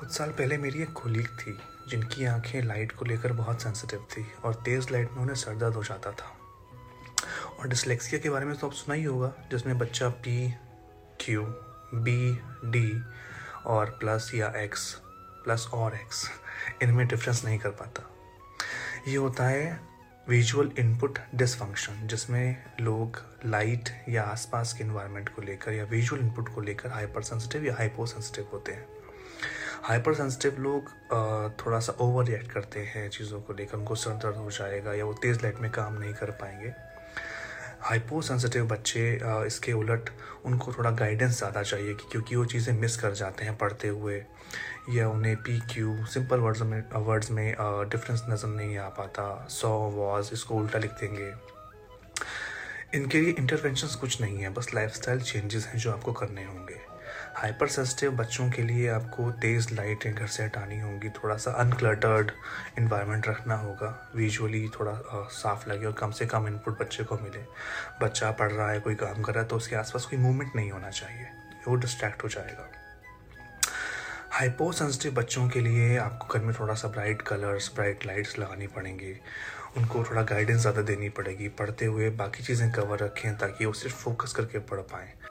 कुछ साल पहले मेरी एक कोलीग थी, जिनकी आँखें लाइट को लेकर बहुत सेंसिटिव थी और तेज़ लाइट में उन्हें सर दर्द हो जाता था। और डिसलेक्सिया के बारे में तो आप सुना ही होगा, जिसमें बच्चा पी क्यू बी डी और प्लस या एक्स प्लस और एक्स इनमें डिफरेंस नहीं कर पाता। ये होता है विजुअल इनपुट डिसफंक्शन जिसमें लोग लाइट या आसपास के इन्वायरमेंट को लेकर या विजुअल इनपुट को लेकर हाइपर सेंसिटिव या हाइपो सेंसिटिव होते हैं। हाइपर सेंसिटिव लोग थोड़ा सा ओवर रिएक्ट करते हैं चीज़ों को लेकर। उनको सर दर्द हो जाएगा या वो तेज़ लाइट में काम नहीं कर पाएँगे। हाइपो सेंसिटिव बच्चे इसके उलट उनको थोड़ा गाइडेंस ज़्यादा चाहिए कि क्योंकि वो चीज़ें मिस कर जाते हैं पढ़ते हुए या उन्हें पी क्यू सिंपल वर्ड्स में वर्ड्स में डिफरेंस नज़र नहीं आ पाता। सौ, वॉज़, इसको उल्टा लिख देंगे। इनके लिए इंटरवेंशंस कुछ नहीं है, बस लाइफस्टाइल चेंजेस हैं जो आपको करने होंगे। हाइपर सेंसिटिव बच्चों के लिए आपको तेज़ लाइटें घर से हटानी होंगी। थोड़ा सा अनक्लटर्ड इन्वायरमेंट रखना होगा। विजुअली थोड़ा साफ़ लगे और कम से कम इनपुट बच्चे को मिले। बच्चा पढ़ रहा है, कोई काम कर रहा है तो उसके आसपास कोई मूवमेंट नहीं होना चाहिए। वो डिस्ट्रैक्ट हो जाएगा। हाइपो सेंसिटिव बच्चों के लिए आपको घर में थोड़ा सा ब्राइट कलर्स ब्राइट लाइट्स लगानी पड़ेंगी। उनको थोड़ा गाइडेंस ज़्यादा देनी पड़ेगी। पढ़ते हुए बाकी चीज़ें कवर रखें ताकि वो सिर्फ़ फोकस करके पढ़ पाएँ।